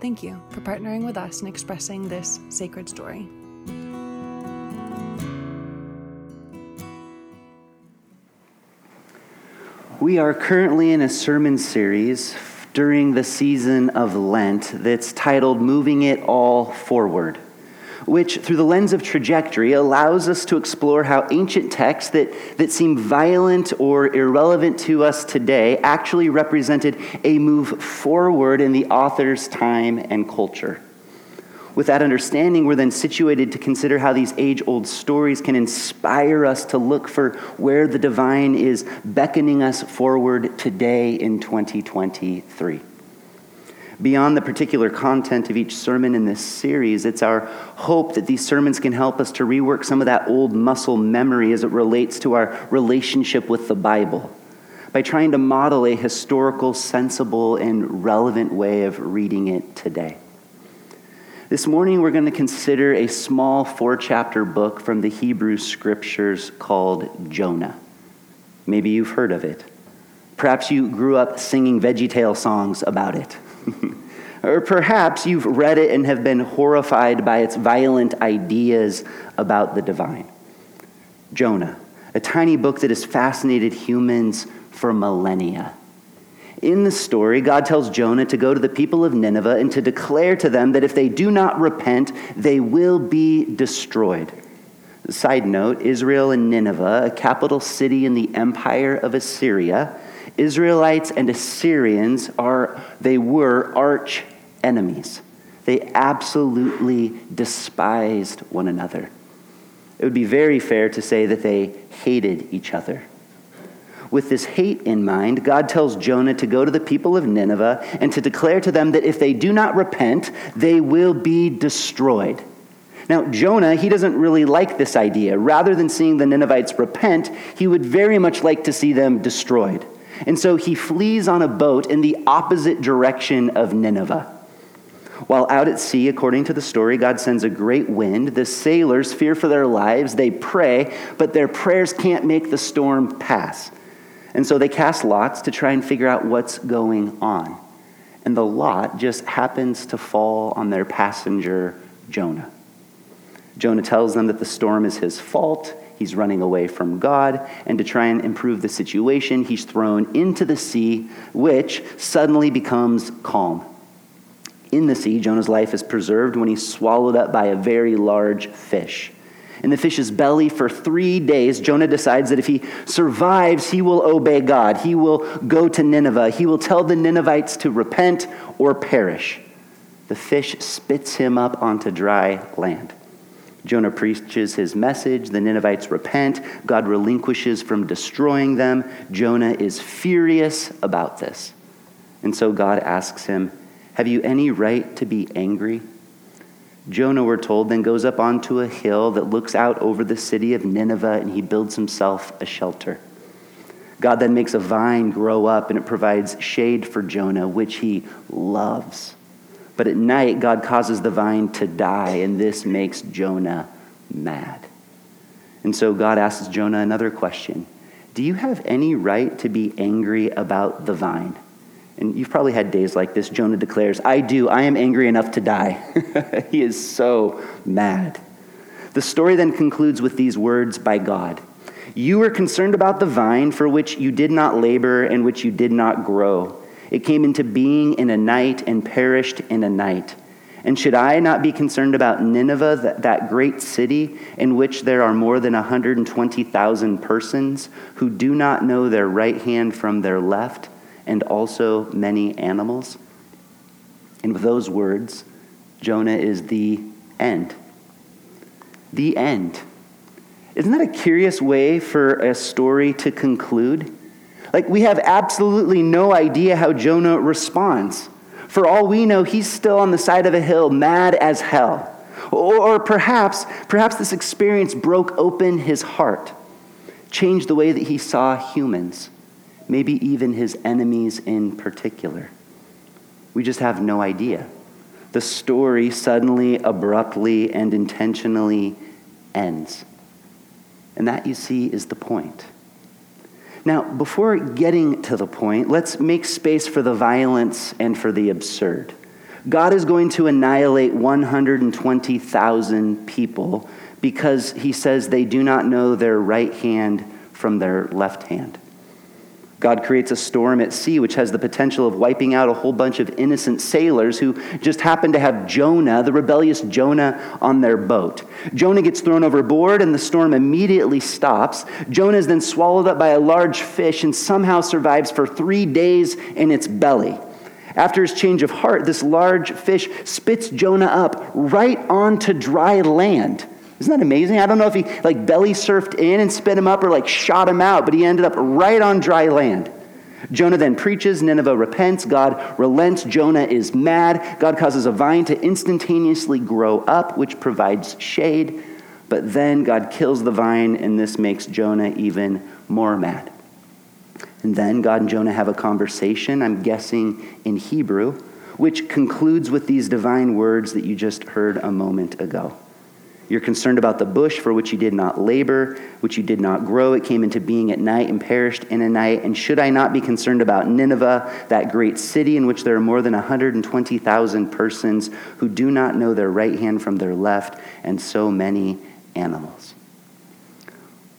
Thank you for partnering with us in expressing this sacred story. We are currently in a sermon series during the season of Lent that's titled Moving It All Forward which, through the lens of trajectory, allows us to explore how ancient texts that, that seem violent or irrelevant to us today actually represented a move forward in the author's time and culture. With that understanding, we're then situated to consider how these age old stories can inspire us to look for where the divine is beckoning us forward today in 2023 beyond the particular content of each sermon in this series, it's our hope that these sermons can help us to rework some of that old muscle memory as it relates to our relationship with the Bible by trying to model a historical, sensible, and relevant way of reading it today. This morning, we're going to consider a small four chapter book from the Hebrew scriptures called Jonah. Maybe you've heard of it. Perhaps you grew up singing VeggieTale songs about it. or perhaps you've read it and have been horrified by its violent ideas about the divine. Jonah, a tiny book that has fascinated humans for millennia. In the story, God tells Jonah to go to the people of Nineveh and to declare to them that if they do not repent, they will be destroyed. Side note Israel and Nineveh, a capital city in the empire of Assyria, Israelites and Assyrians are, they were arch enemies. They absolutely despised one another. It would be very fair to say that they hated each other. With this hate in mind, God tells Jonah to go to the people of Nineveh and to declare to them that if they do not repent, they will be destroyed. Now, Jonah, he doesn't really like this idea. Rather than seeing the Ninevites repent, he would very much like to see them destroyed. And so he flees on a boat in the opposite direction of Nineveh. While out at sea, according to the story, God sends a great wind. The sailors fear for their lives. They pray, but their prayers can't make the storm pass. And so they cast lots to try and figure out what's going on. And the lot just happens to fall on their passenger, Jonah. Jonah tells them that the storm is his fault He's running away from God, and to try and improve the situation, he's thrown into the sea, which suddenly becomes calm. In the sea, Jonah's life is preserved when he's swallowed up by a very large fish. In the fish's belly for three days, Jonah decides that if he survives, he will obey God. He will go to Nineveh. He will tell the Ninevites to repent or perish. The fish spits him up onto dry land. Jonah preaches his message. The Ninevites repent. God relinquishes from destroying them. Jonah is furious about this. And so God asks him, Have you any right to be angry? Jonah, we're told, then goes up onto a hill that looks out over the city of Nineveh and he builds himself a shelter. God then makes a vine grow up and it provides shade for Jonah, which he loves. But at night, God causes the vine to die, and this makes Jonah mad. And so God asks Jonah another question Do you have any right to be angry about the vine? And you've probably had days like this. Jonah declares, I do. I am angry enough to die. he is so mad. The story then concludes with these words by God You were concerned about the vine for which you did not labor and which you did not grow. It came into being in a night and perished in a night. And should I not be concerned about Nineveh, that, that great city in which there are more than 120,000 persons who do not know their right hand from their left, and also many animals? And with those words, Jonah is the end. The end. Isn't that a curious way for a story to conclude? Like, we have absolutely no idea how Jonah responds. For all we know, he's still on the side of a hill, mad as hell. Or, perhaps, perhaps this experience broke open his heart, changed the way that he saw humans, maybe even his enemies in particular. We just have no idea. The story suddenly, abruptly, and intentionally ends. And that, you see, is the point. Now, before getting to the point, let's make space for the violence and for the absurd. God is going to annihilate 120,000 people because he says they do not know their right hand from their left hand. God creates a storm at sea, which has the potential of wiping out a whole bunch of innocent sailors who just happen to have Jonah, the rebellious Jonah, on their boat. Jonah gets thrown overboard, and the storm immediately stops. Jonah is then swallowed up by a large fish and somehow survives for three days in its belly. After his change of heart, this large fish spits Jonah up right onto dry land. Isn't that amazing? I don't know if he like belly surfed in and spit him up or like shot him out, but he ended up right on dry land. Jonah then preaches, Nineveh repents, God relents, Jonah is mad. God causes a vine to instantaneously grow up, which provides shade. But then God kills the vine, and this makes Jonah even more mad. And then God and Jonah have a conversation, I'm guessing in Hebrew, which concludes with these divine words that you just heard a moment ago. You're concerned about the bush for which you did not labor, which you did not grow. It came into being at night and perished in a night. And should I not be concerned about Nineveh, that great city in which there are more than 120,000 persons who do not know their right hand from their left, and so many animals?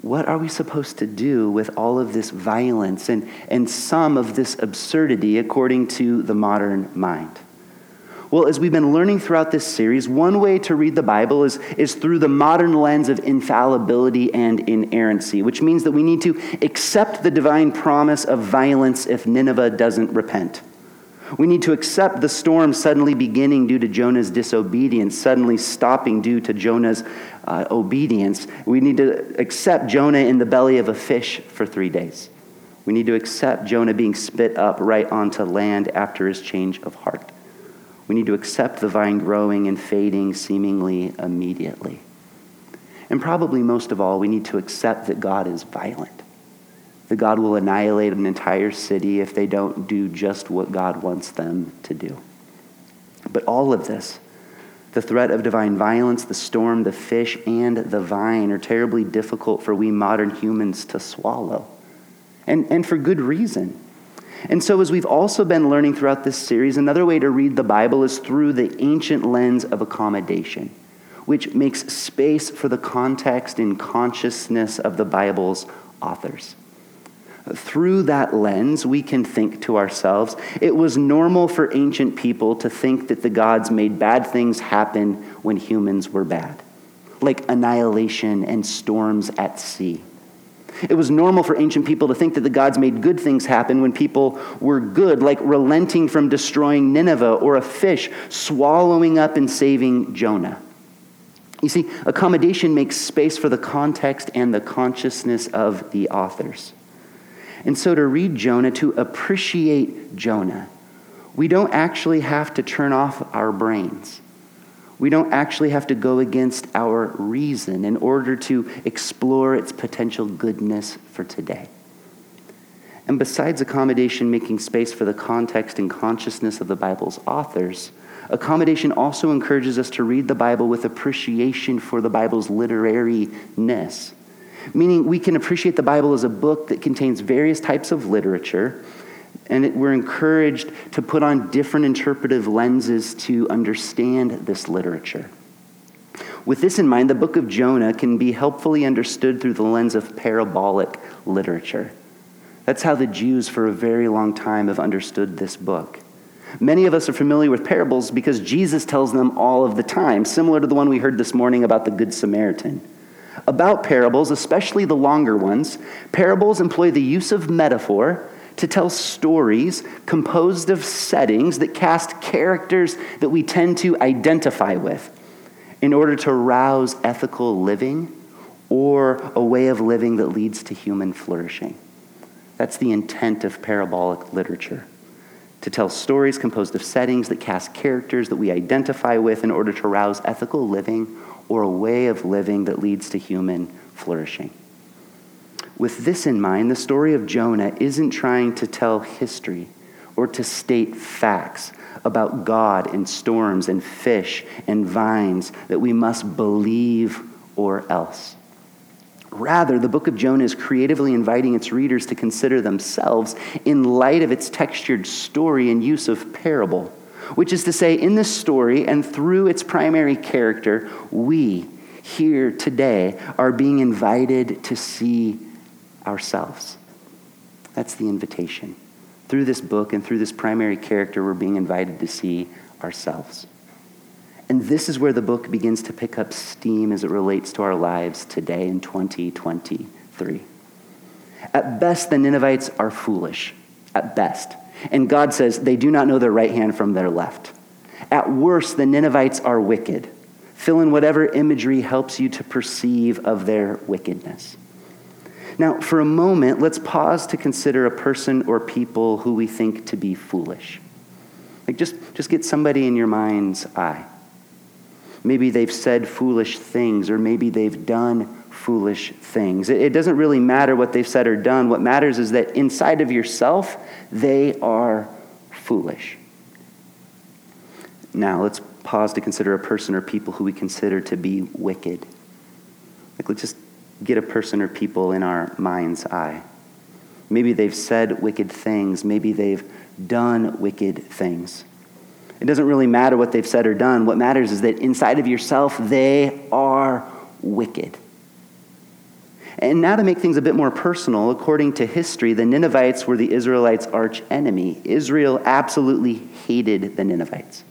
What are we supposed to do with all of this violence and, and some of this absurdity according to the modern mind? Well, as we've been learning throughout this series, one way to read the Bible is, is through the modern lens of infallibility and inerrancy, which means that we need to accept the divine promise of violence if Nineveh doesn't repent. We need to accept the storm suddenly beginning due to Jonah's disobedience, suddenly stopping due to Jonah's uh, obedience. We need to accept Jonah in the belly of a fish for three days. We need to accept Jonah being spit up right onto land after his change of heart. We need to accept the vine growing and fading seemingly immediately. And probably most of all, we need to accept that God is violent, that God will annihilate an entire city if they don't do just what God wants them to do. But all of this, the threat of divine violence, the storm, the fish, and the vine are terribly difficult for we modern humans to swallow. And, and for good reason. And so, as we've also been learning throughout this series, another way to read the Bible is through the ancient lens of accommodation, which makes space for the context and consciousness of the Bible's authors. Through that lens, we can think to ourselves it was normal for ancient people to think that the gods made bad things happen when humans were bad, like annihilation and storms at sea. It was normal for ancient people to think that the gods made good things happen when people were good, like relenting from destroying Nineveh or a fish swallowing up and saving Jonah. You see, accommodation makes space for the context and the consciousness of the authors. And so to read Jonah, to appreciate Jonah, we don't actually have to turn off our brains. We don't actually have to go against our reason in order to explore its potential goodness for today. And besides accommodation making space for the context and consciousness of the Bible's authors, accommodation also encourages us to read the Bible with appreciation for the Bible's literariness. Meaning, we can appreciate the Bible as a book that contains various types of literature and we're encouraged to put on different interpretive lenses to understand this literature. With this in mind, the book of Jonah can be helpfully understood through the lens of parabolic literature. That's how the Jews, for a very long time, have understood this book. Many of us are familiar with parables because Jesus tells them all of the time, similar to the one we heard this morning about the Good Samaritan. About parables, especially the longer ones, parables employ the use of metaphor to tell stories composed of settings that cast characters that we tend to identify with in order to rouse ethical living or a way of living that leads to human flourishing. That's the intent of parabolic literature to tell stories composed of settings that cast characters that we identify with in order to rouse ethical living or a way of living that leads to human flourishing. With this in mind, the story of Jonah isn't trying to tell history or to state facts about God and storms and fish and vines that we must believe or else. Rather, the book of Jonah is creatively inviting its readers to consider themselves in light of its textured story and use of parable, which is to say, in this story and through its primary character, we here today are being invited to see ourselves. That's the invitation. Through this book and through this primary character, we're being invited to see ourselves. And this is where the book begins to pick up steam as it relates to our lives today in 2023. At best, the Ninevites are foolish. At best. And God says they do not know their right hand from their left. At worst, the Ninevites are wicked. Fill in whatever imagery helps you to perceive of their wickedness. Now, for a moment, let's pause to consider a person or people who we think to be foolish. Like just, just get somebody in your mind's eye. Maybe they've said foolish things, or maybe they've done foolish things. It doesn't really matter what they've said or done. What matters is that inside of yourself, they are foolish. Now, let's pause to consider a person or people who we consider to be wicked. Like, let's just get a person or people in our mind's eye. Maybe they've said wicked things. Maybe they've done wicked things. It doesn't really matter what they've said or done. What matters is that inside of yourself, they are wicked. And now, to make things a bit more personal, according to history, the Ninevites were the Israelites' arch enemy. Israel absolutely hated the Ninevites.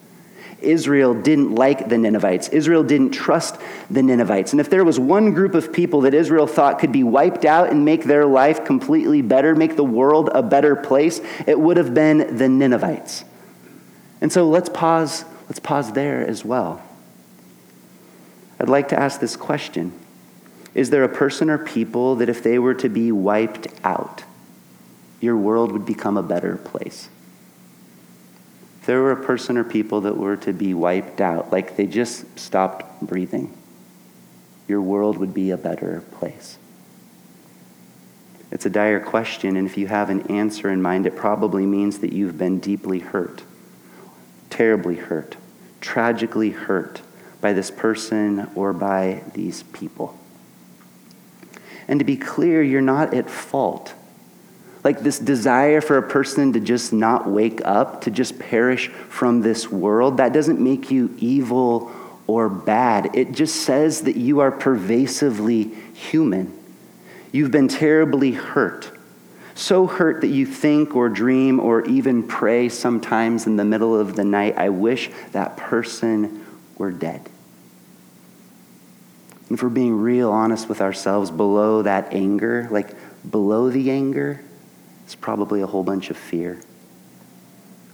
Israel didn't like the Ninevites. Israel didn't trust the Ninevites. And if there was one group of people that Israel thought could be wiped out and make their life completely better, make the world a better place, it would have been the Ninevites. And so let's pause, let's pause there as well. I'd like to ask this question Is there a person or people that if they were to be wiped out, your world would become a better place? If there were a person or people that were to be wiped out, like they just stopped breathing, your world would be a better place. It's a dire question, and if you have an answer in mind, it probably means that you've been deeply hurt terribly hurt, tragically hurt by this person or by these people. And to be clear, you're not at fault. Like this desire for a person to just not wake up, to just perish from this world, that doesn't make you evil or bad. It just says that you are pervasively human. You've been terribly hurt so hurt that you think or dream or even pray sometimes in the middle of the night, I wish that person were dead. And if we're being real honest with ourselves, below that anger, like below the anger, is probably a whole bunch of fear.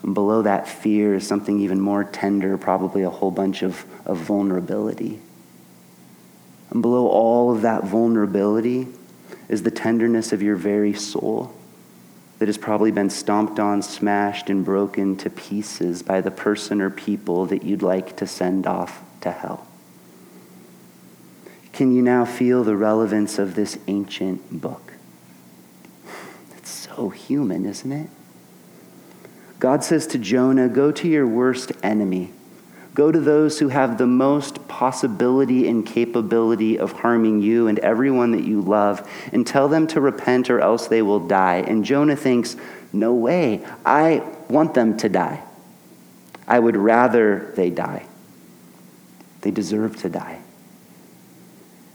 And below that fear is something even more tender, probably a whole bunch of, of vulnerability. And below all of that vulnerability is the tenderness of your very soul that has probably been stomped on, smashed, and broken to pieces by the person or people that you'd like to send off to hell. Can you now feel the relevance of this ancient book? So human, isn't it? God says to Jonah, Go to your worst enemy Go to those who have the most possibility and capability of harming you and everyone that you love and tell them to repent or else they will die. And Jonah thinks, No way. I want them to die. I would rather they die. They deserve to die.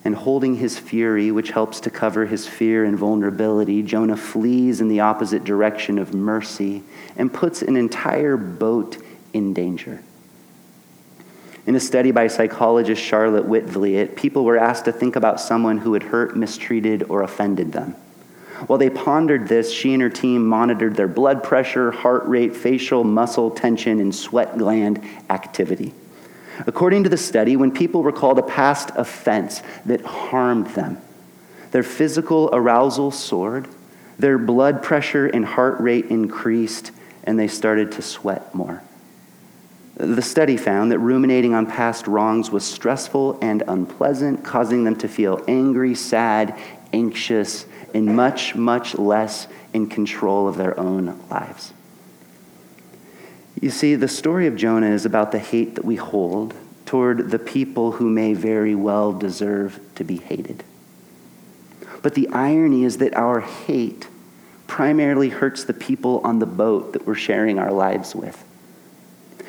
And holding his fury, which helps to cover his fear and vulnerability, Jonah flees in the opposite direction of mercy and puts an entire boat in danger. In a study by psychologist Charlotte Witvliet, people were asked to think about someone who had hurt, mistreated, or offended them. While they pondered this, she and her team monitored their blood pressure, heart rate, facial muscle tension, and sweat gland activity. According to the study, when people recalled a past offense that harmed them, their physical arousal soared, their blood pressure and heart rate increased, and they started to sweat more. The study found that ruminating on past wrongs was stressful and unpleasant, causing them to feel angry, sad, anxious, and much, much less in control of their own lives. You see, the story of Jonah is about the hate that we hold toward the people who may very well deserve to be hated. But the irony is that our hate primarily hurts the people on the boat that we're sharing our lives with.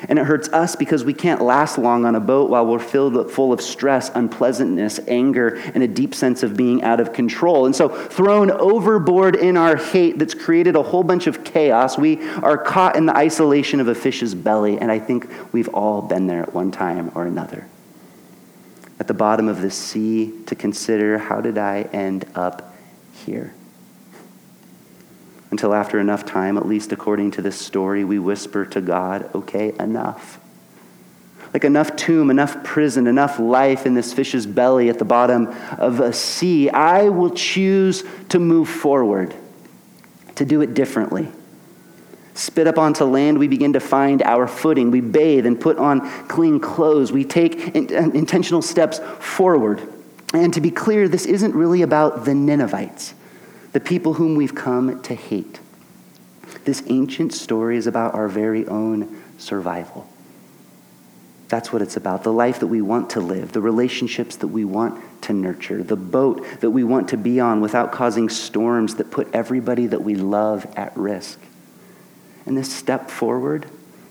And it hurts us because we can't last long on a boat while we're filled full of stress, unpleasantness, anger, and a deep sense of being out of control. And so, thrown overboard in our hate that's created a whole bunch of chaos, we are caught in the isolation of a fish's belly. And I think we've all been there at one time or another. At the bottom of the sea to consider how did I end up here? Until after enough time, at least according to this story, we whisper to God, okay, enough. Like enough tomb, enough prison, enough life in this fish's belly at the bottom of a sea. I will choose to move forward, to do it differently. Spit up onto land, we begin to find our footing. We bathe and put on clean clothes. We take uh, intentional steps forward. And to be clear, this isn't really about the Ninevites the people whom we've come to hate. This ancient story is about our very own survival. That's what it's about the life that we want to live, the relationships that we want to nurture, the boat that we want to be on without causing storms that put everybody that we love at risk. And this step forward,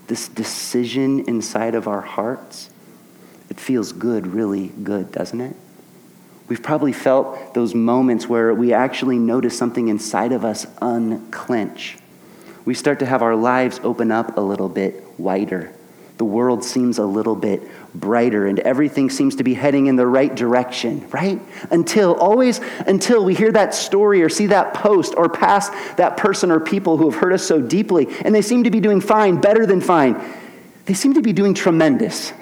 this decision inside of our hearts, it feels good, really good, doesn't it? We've probably felt those moments where we actually notice something inside of us unclench. We start to have our lives open up a little bit wider. The world seems a little bit brighter and everything seems to be heading in the right direction, right? Until, always until we hear that story or see that post or pass that person or people who have hurt us so deeply and they seem to be doing fine, better than fine. They seem to be doing tremendous.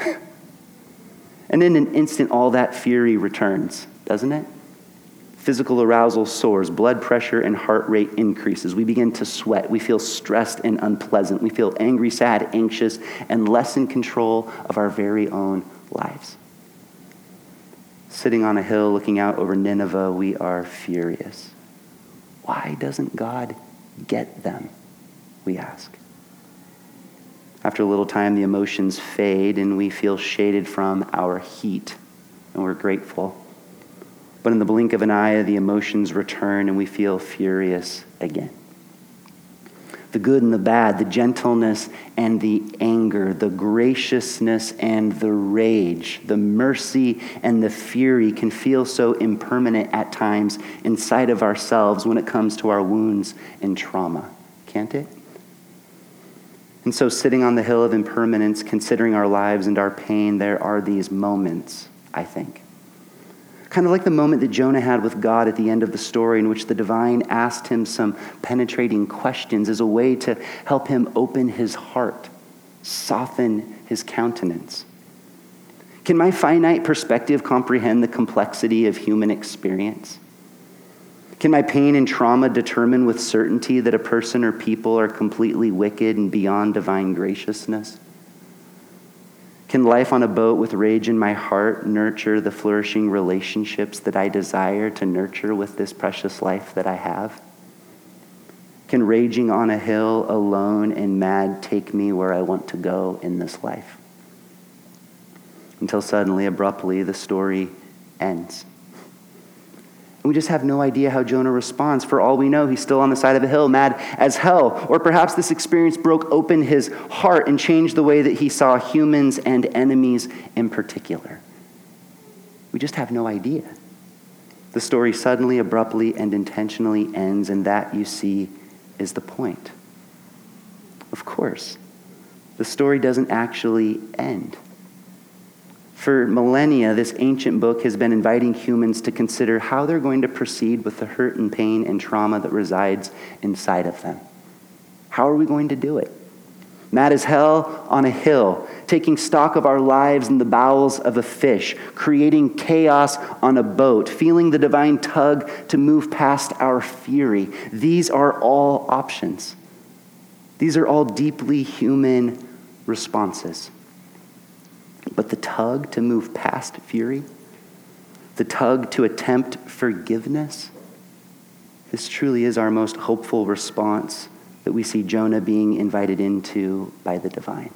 And in an instant, all that fury returns doesn't it? Physical arousal soars, blood pressure and heart rate increases. We begin to sweat. We feel stressed and unpleasant. We feel angry, sad, anxious, and less in control of our very own lives. Sitting on a hill looking out over Nineveh, we are furious. Why doesn't God get them? We ask. After a little time, the emotions fade and we feel shaded from our heat, and we're grateful. But in the blink of an eye, the emotions return and we feel furious again. The good and the bad, the gentleness and the anger, the graciousness and the rage, the mercy and the fury can feel so impermanent at times inside of ourselves when it comes to our wounds and trauma, can't it? And so, sitting on the hill of impermanence, considering our lives and our pain, there are these moments, I think Kind of like the moment that Jonah had with God at the end of the story, in which the divine asked him some penetrating questions as a way to help him open his heart, soften his countenance. Can my finite perspective comprehend the complexity of human experience? Can my pain and trauma determine with certainty that a person or people are completely wicked and beyond divine graciousness? Can life on a boat with rage in my heart nurture the flourishing relationships that I desire to nurture with this precious life that I have? Can raging on a hill alone and mad take me where I want to go in this life? Until suddenly, abruptly, the story ends. And we just have no idea how Jonah responds. For all we know, he's still on the side of a hill, mad as hell. Or perhaps this experience broke open his heart and changed the way that he saw humans and enemies in particular. We just have no idea. The story suddenly, abruptly, and intentionally ends, and that, you see, is the point. Of course, the story doesn't actually end. For millennia, this ancient book has been inviting humans to consider how they're going to proceed with the hurt and pain and trauma that resides inside of them. How are we going to do it? Mad as hell on a hill, taking stock of our lives in the bowels of a fish, creating chaos on a boat, feeling the divine tug to move past our fury. These are all options. These are all deeply human responses. But the tug to move past fury, the tug to attempt forgiveness, this truly is our most hopeful response that we see Jonah being invited into by the divine.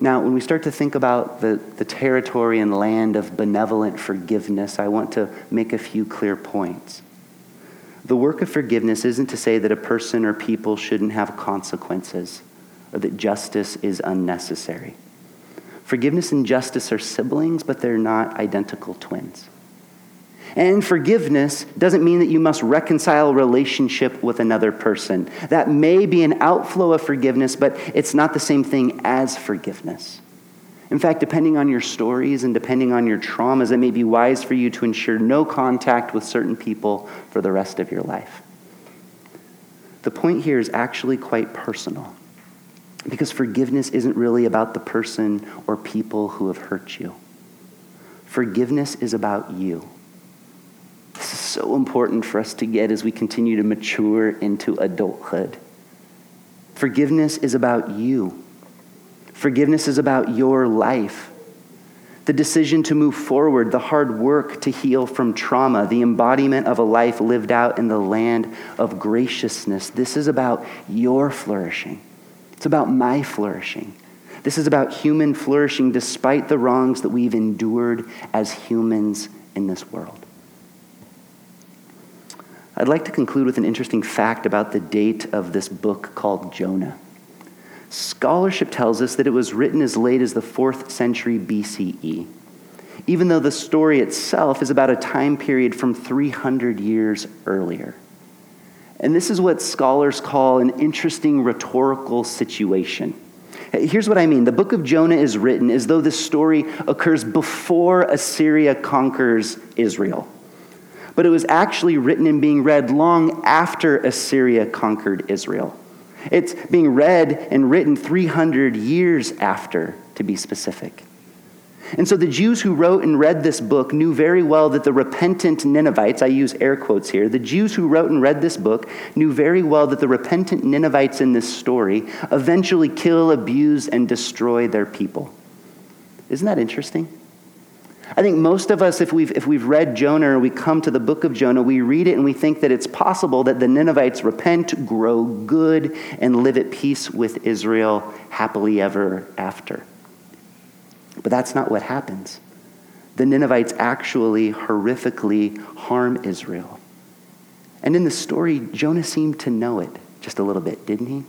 Now, when we start to think about the, the territory and land of benevolent forgiveness, I want to make a few clear points. The work of forgiveness isn't to say that a person or people shouldn't have consequences or that justice is unnecessary. Forgiveness and justice are siblings, but they're not identical twins. And forgiveness doesn't mean that you must reconcile relationship with another person. That may be an outflow of forgiveness, but it's not the same thing as forgiveness. In fact, depending on your stories and depending on your traumas, it may be wise for you to ensure no contact with certain people for the rest of your life. The point here is actually quite personal because forgiveness isn't really about the person or people who have hurt you. Forgiveness is about you. This is so important for us to get as we continue to mature into adulthood. Forgiveness is about you. Forgiveness is about your life. The decision to move forward, the hard work to heal from trauma, the embodiment of a life lived out in the land of graciousness. This is about your flourishing. It's about my flourishing. This is about human flourishing despite the wrongs that we've endured as humans in this world. I'd like to conclude with an interesting fact about the date of this book called Jonah. Scholarship tells us that it was written as late as the 4th century BCE, even though the story itself is about a time period from 300 years earlier. And this is what scholars call an interesting rhetorical situation. Here's what I mean the book of Jonah is written as though this story occurs before Assyria conquers Israel but it was actually written and being read long after Assyria conquered Israel. It's being read and written 300 years after, to be specific. And so the Jews who wrote and read this book knew very well that the repentant Ninevites, I use air quotes here, the Jews who wrote and read this book knew very well that the repentant Ninevites in this story eventually kill, abuse, and destroy their people. Isn't that interesting? I think most of us, if we've, if we've read Jonah or we come to the book of Jonah, we read it and we think that it's possible that the Ninevites repent, grow good, and live at peace with Israel happily ever after. But that's not what happens. The Ninevites actually horrifically harm Israel. And in the story, Jonah seemed to know it just a little bit, didn't he?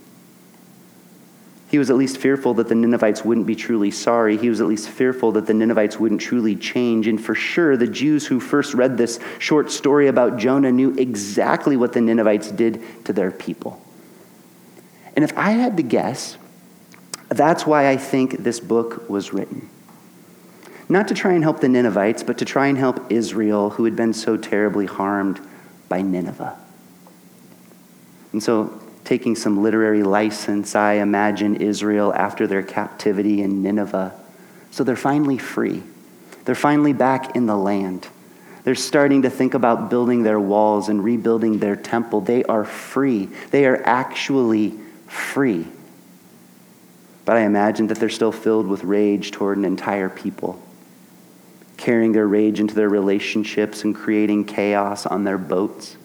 He was at least fearful that the Ninevites wouldn't be truly sorry. He was at least fearful that the Ninevites wouldn't truly change. And for sure, the Jews who first read this short story about Jonah knew exactly what the Ninevites did to their people. And if I had to guess, that's why I think this book was written. Not to try and help the Ninevites, but to try and help Israel, who had been so terribly harmed by Nineveh. And so taking some literary license, I imagine Israel after their captivity in Nineveh. So they're finally free. They're finally back in the land. They're starting to think about building their walls and rebuilding their temple. They are free. They are actually free. But I imagine that they're still filled with rage toward an entire people, carrying their rage into their relationships and creating chaos on their boats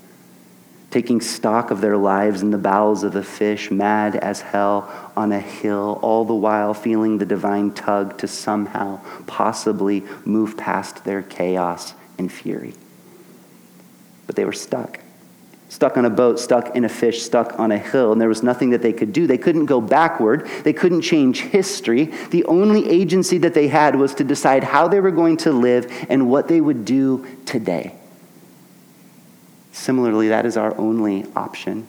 taking stock of their lives in the bowels of the fish, mad as hell on a hill, all the while feeling the divine tug to somehow, possibly move past their chaos and fury. But they were stuck. Stuck on a boat, stuck in a fish, stuck on a hill, and there was nothing that they could do. They couldn't go backward. They couldn't change history. The only agency that they had was to decide how they were going to live and what they would do today. Similarly, that is our only option.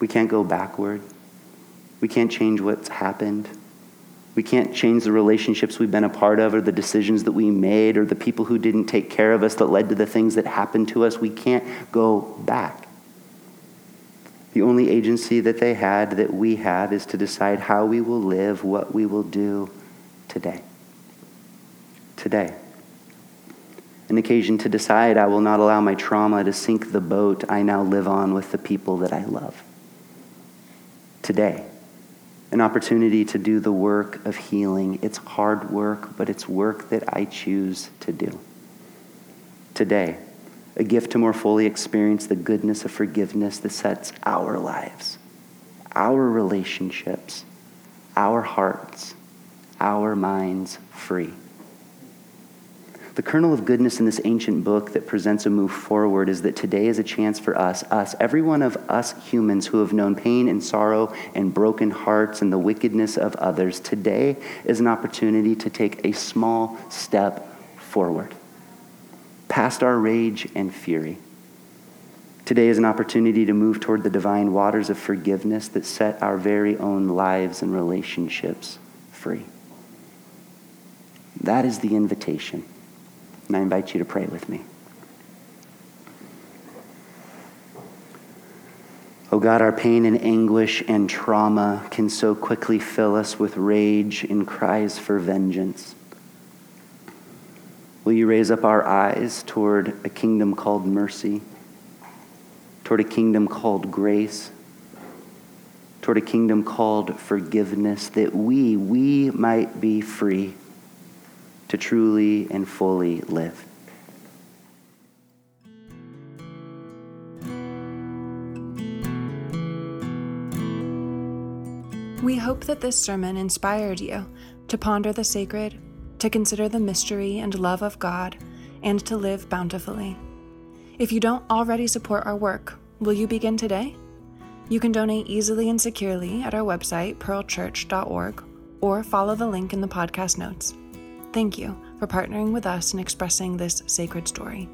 We can't go backward. We can't change what's happened. We can't change the relationships we've been a part of or the decisions that we made or the people who didn't take care of us that led to the things that happened to us. We can't go back. The only agency that they had that we have is to decide how we will live, what we will do today. Today an occasion to decide I will not allow my trauma to sink the boat I now live on with the people that I love. today. An opportunity to do the work of healing. It's hard work, but it's work that I choose to do. Today, a gift to more fully experience the goodness of forgiveness that sets our lives, our relationships, our hearts, our minds free. The kernel of goodness in this ancient book that presents a move forward is that today is a chance for us, us, every one of us humans who have known pain and sorrow and broken hearts and the wickedness of others. Today is an opportunity to take a small step forward, past our rage and fury. Today is an opportunity to move toward the divine waters of forgiveness that set our very own lives and relationships free. That is the invitation. And I invite you to pray with me. Oh God, our pain and anguish and trauma can so quickly fill us with rage and cries for vengeance. Will you raise up our eyes toward a kingdom called mercy, toward a kingdom called grace, toward a kingdom called forgiveness, that we, we might be free to truly and fully live. We hope that this sermon inspired you to ponder the sacred, to consider the mystery and love of God, and to live bountifully. If you don't already support our work, will you begin today? You can donate easily and securely at our website, pearlchurch.org, or follow the link in the podcast notes. Thank you for partnering with us in expressing this sacred story.